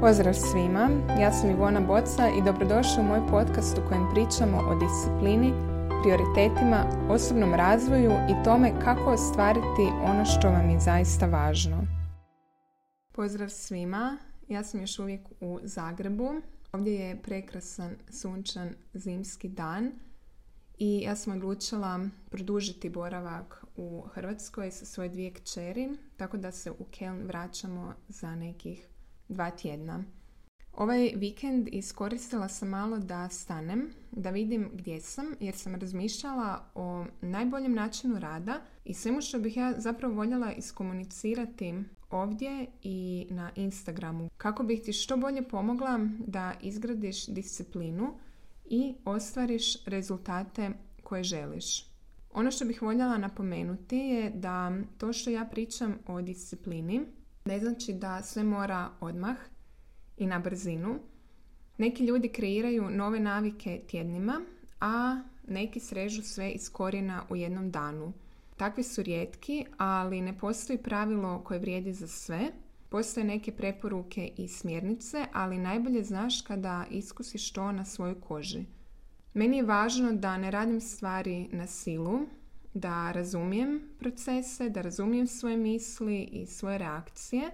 Pozdrav svima, ja sam Ivona Boca i dobrodošli u moj podcast u kojem pričamo o disciplini, prioritetima, osobnom razvoju i tome kako ostvariti ono što vam je zaista važno. Pozdrav svima, ja sam još uvijek u Zagrebu. Ovdje je prekrasan, sunčan, zimski dan i ja sam odlučila produžiti boravak u Hrvatskoj sa svoje dvije kćeri, tako da se u Keln vraćamo za nekih dva tjedna. Ovaj vikend iskoristila sam malo da stanem, da vidim gdje sam, jer sam razmišljala o najboljem načinu rada i svemu što bih ja zapravo voljela iskomunicirati ovdje i na Instagramu. Kako bih ti što bolje pomogla da izgradiš disciplinu i ostvariš rezultate koje želiš. Ono što bih voljela napomenuti je da to što ja pričam o disciplini ne znači da sve mora odmah i na brzinu. Neki ljudi kreiraju nove navike tjednima, a neki srežu sve iz korijena u jednom danu. Takvi su rijetki, ali ne postoji pravilo koje vrijedi za sve. Postoje neke preporuke i smjernice, ali najbolje znaš kada iskusiš to na svojoj koži. Meni je važno da ne radim stvari na silu, da razumijem procese, da razumijem svoje misli i svoje reakcije.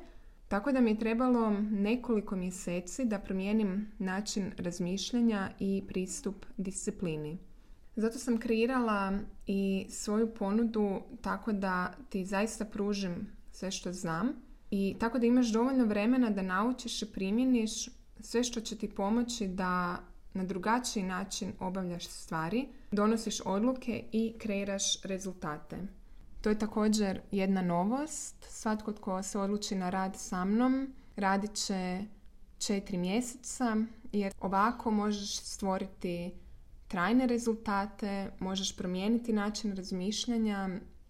Tako da mi je trebalo nekoliko mjeseci da promijenim način razmišljanja i pristup disciplini. Zato sam kreirala i svoju ponudu tako da ti zaista pružim sve što znam i tako da imaš dovoljno vremena da naučiš i primjeniš sve što će ti pomoći da na drugačiji način obavljaš stvari, donosiš odluke i kreiraš rezultate. To je također jedna novost. Svatko tko se odluči na rad sa mnom radit će četiri mjeseca jer ovako možeš stvoriti trajne rezultate, možeš promijeniti način razmišljanja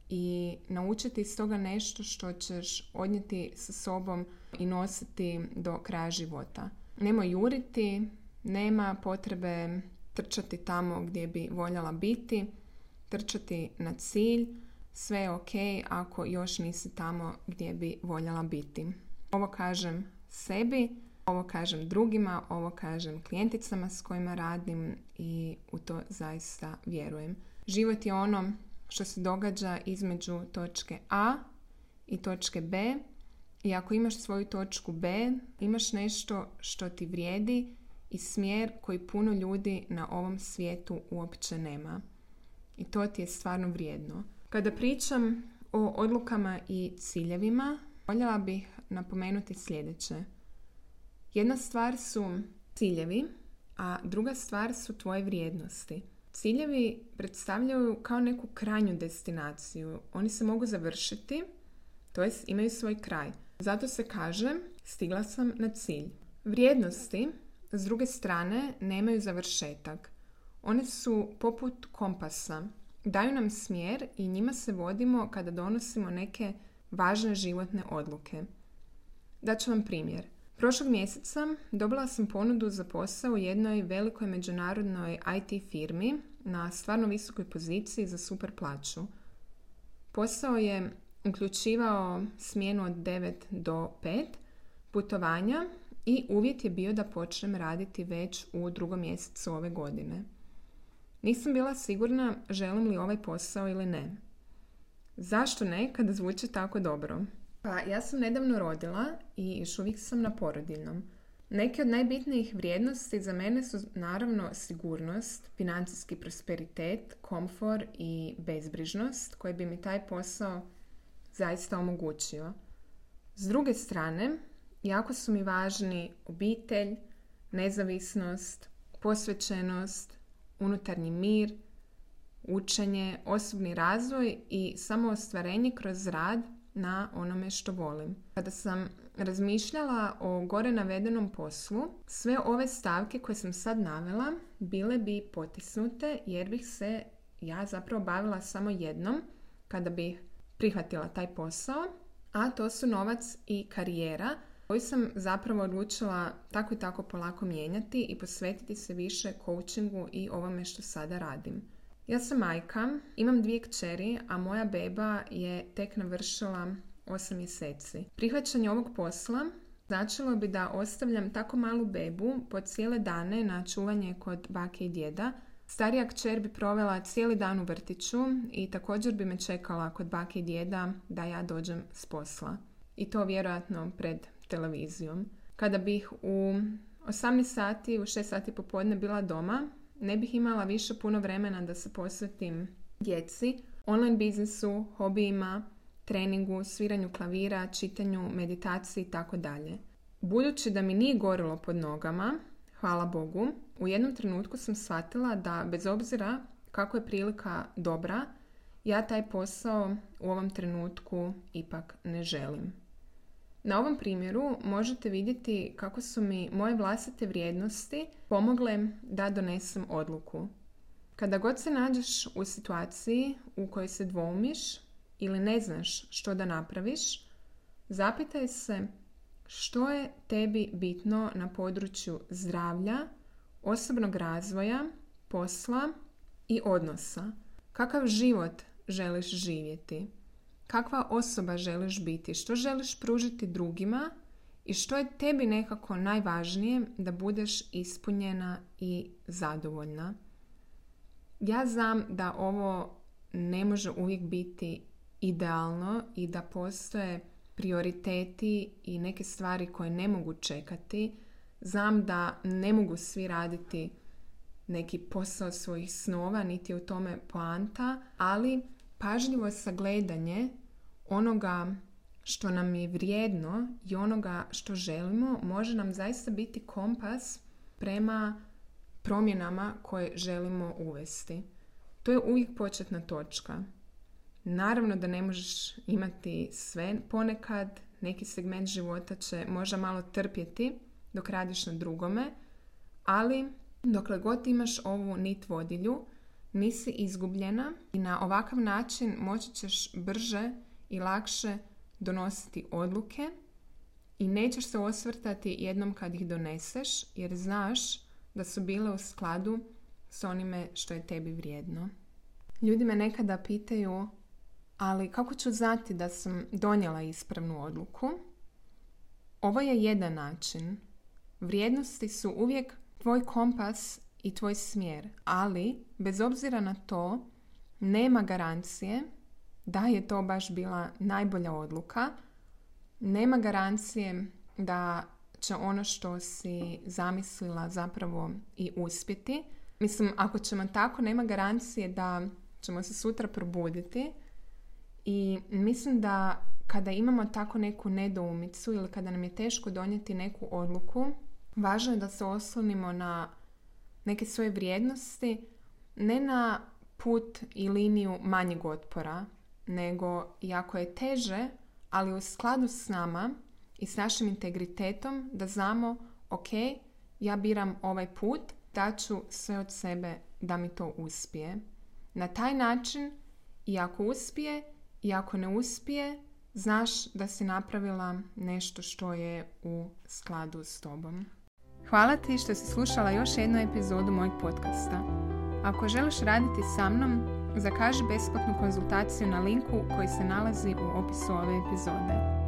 i naučiti iz toga nešto što ćeš odnijeti sa sobom i nositi do kraja života. Nemoj juriti, nema potrebe trčati tamo gdje bi voljela biti, trčati na cilj, sve je ok ako još nisi tamo gdje bi voljela biti. Ovo kažem sebi, ovo kažem drugima, ovo kažem klijenticama s kojima radim i u to zaista vjerujem. Život je ono što se događa između točke A i točke B i ako imaš svoju točku B, imaš nešto što ti vrijedi i smjer koji puno ljudi na ovom svijetu uopće nema. I to ti je stvarno vrijedno. Kada pričam o odlukama i ciljevima, voljela bih napomenuti sljedeće. Jedna stvar su ciljevi, a druga stvar su tvoje vrijednosti. Ciljevi predstavljaju kao neku krajnju destinaciju. Oni se mogu završiti, to jest imaju svoj kraj. Zato se kaže stigla sam na cilj. Vrijednosti s druge strane nemaju završetak. One su poput kompasa. Daju nam smjer i njima se vodimo kada donosimo neke važne životne odluke. Daću vam primjer. Prošlog mjeseca dobila sam ponudu za posao u jednoj velikoj međunarodnoj IT firmi na stvarno visokoj poziciji za super plaću. Posao je uključivao smjenu od 9 do 5, putovanja i uvjet je bio da počnem raditi već u drugom mjesecu ove godine. Nisam bila sigurna želim li ovaj posao ili ne. Zašto ne kada zvuči tako dobro? Pa ja sam nedavno rodila i još uvijek sam na porodiljnom. Neke od najbitnijih vrijednosti za mene su naravno sigurnost, financijski prosperitet, komfor i bezbrižnost koji bi mi taj posao zaista omogućio. S druge strane, jako su mi važni obitelj, nezavisnost, posvećenost, unutarnji mir, učenje, osobni razvoj i samo ostvarenje kroz rad na onome što volim. Kada sam razmišljala o gore navedenom poslu, sve ove stavke koje sam sad navela bile bi potisnute jer bih se ja zapravo bavila samo jednom kada bih prihvatila taj posao, a to su novac i karijera koju sam zapravo odlučila tako i tako polako mijenjati i posvetiti se više coachingu i ovome što sada radim. Ja sam majka, imam dvije kćeri, a moja beba je tek navršila 8 mjeseci. Prihvaćanje ovog posla Značilo bi da ostavljam tako malu bebu po cijele dane na čuvanje kod bake i djeda. Starija kćer bi provela cijeli dan u vrtiću i također bi me čekala kod bake i djeda da ja dođem s posla. I to vjerojatno pred televizijom. Kada bih u 18 sati, u 6 sati popodne bila doma, ne bih imala više puno vremena da se posvetim djeci, online biznisu, hobijima, treningu, sviranju klavira, čitanju, meditaciji i tako dalje. Budući da mi nije gorilo pod nogama, hvala Bogu, u jednom trenutku sam shvatila da bez obzira kako je prilika dobra, ja taj posao u ovom trenutku ipak ne želim. Na ovom primjeru možete vidjeti kako su mi moje vlastite vrijednosti pomogle da donesem odluku. Kada god se nađeš u situaciji u kojoj se dvoumiš ili ne znaš što da napraviš, zapitaj se što je tebi bitno na području zdravlja, osobnog razvoja, posla i odnosa. Kakav život želiš živjeti? Kakva osoba želiš biti? Što želiš pružiti drugima? I što je tebi nekako najvažnije da budeš ispunjena i zadovoljna? Ja znam da ovo ne može uvijek biti idealno i da postoje prioriteti i neke stvari koje ne mogu čekati. Znam da ne mogu svi raditi neki posao svojih snova, niti je u tome poanta, ali pažljivo sagledanje onoga što nam je vrijedno i onoga što želimo može nam zaista biti kompas prema promjenama koje želimo uvesti. To je uvijek početna točka. Naravno da ne možeš imati sve ponekad, neki segment života će možda malo trpjeti dok radiš na drugome, ali dokle god imaš ovu nit vodilju, nisi izgubljena i na ovakav način moći ćeš brže i lakše donositi odluke i nećeš se osvrtati jednom kad ih doneseš jer znaš da su bile u skladu s onime što je tebi vrijedno. Ljudi me nekada pitaju ali kako ću znati da sam donijela ispravnu odluku? Ovo je jedan način. Vrijednosti su uvijek tvoj kompas i tvoj smjer, ali bez obzira na to nema garancije da je to baš bila najbolja odluka. Nema garancije da će ono što si zamislila zapravo i uspjeti. Mislim, ako ćemo tako, nema garancije da ćemo se sutra probuditi i mislim da kada imamo tako neku nedoumicu ili kada nam je teško donijeti neku odluku, važno je da se oslonimo na neke svoje vrijednosti, ne na put i liniju manjeg otpora, nego jako je teže, ali u skladu s nama i s našim integritetom da znamo, ok, ja biram ovaj put, daću sve od sebe da mi to uspije. Na taj način, i ako uspije, i ako ne uspije, znaš da si napravila nešto što je u skladu s tobom. Hvala ti što si slušala još jednu epizodu mojeg podcasta. Ako želiš raditi sa mnom, zakaži besplatnu konzultaciju na linku koji se nalazi u opisu ove epizode.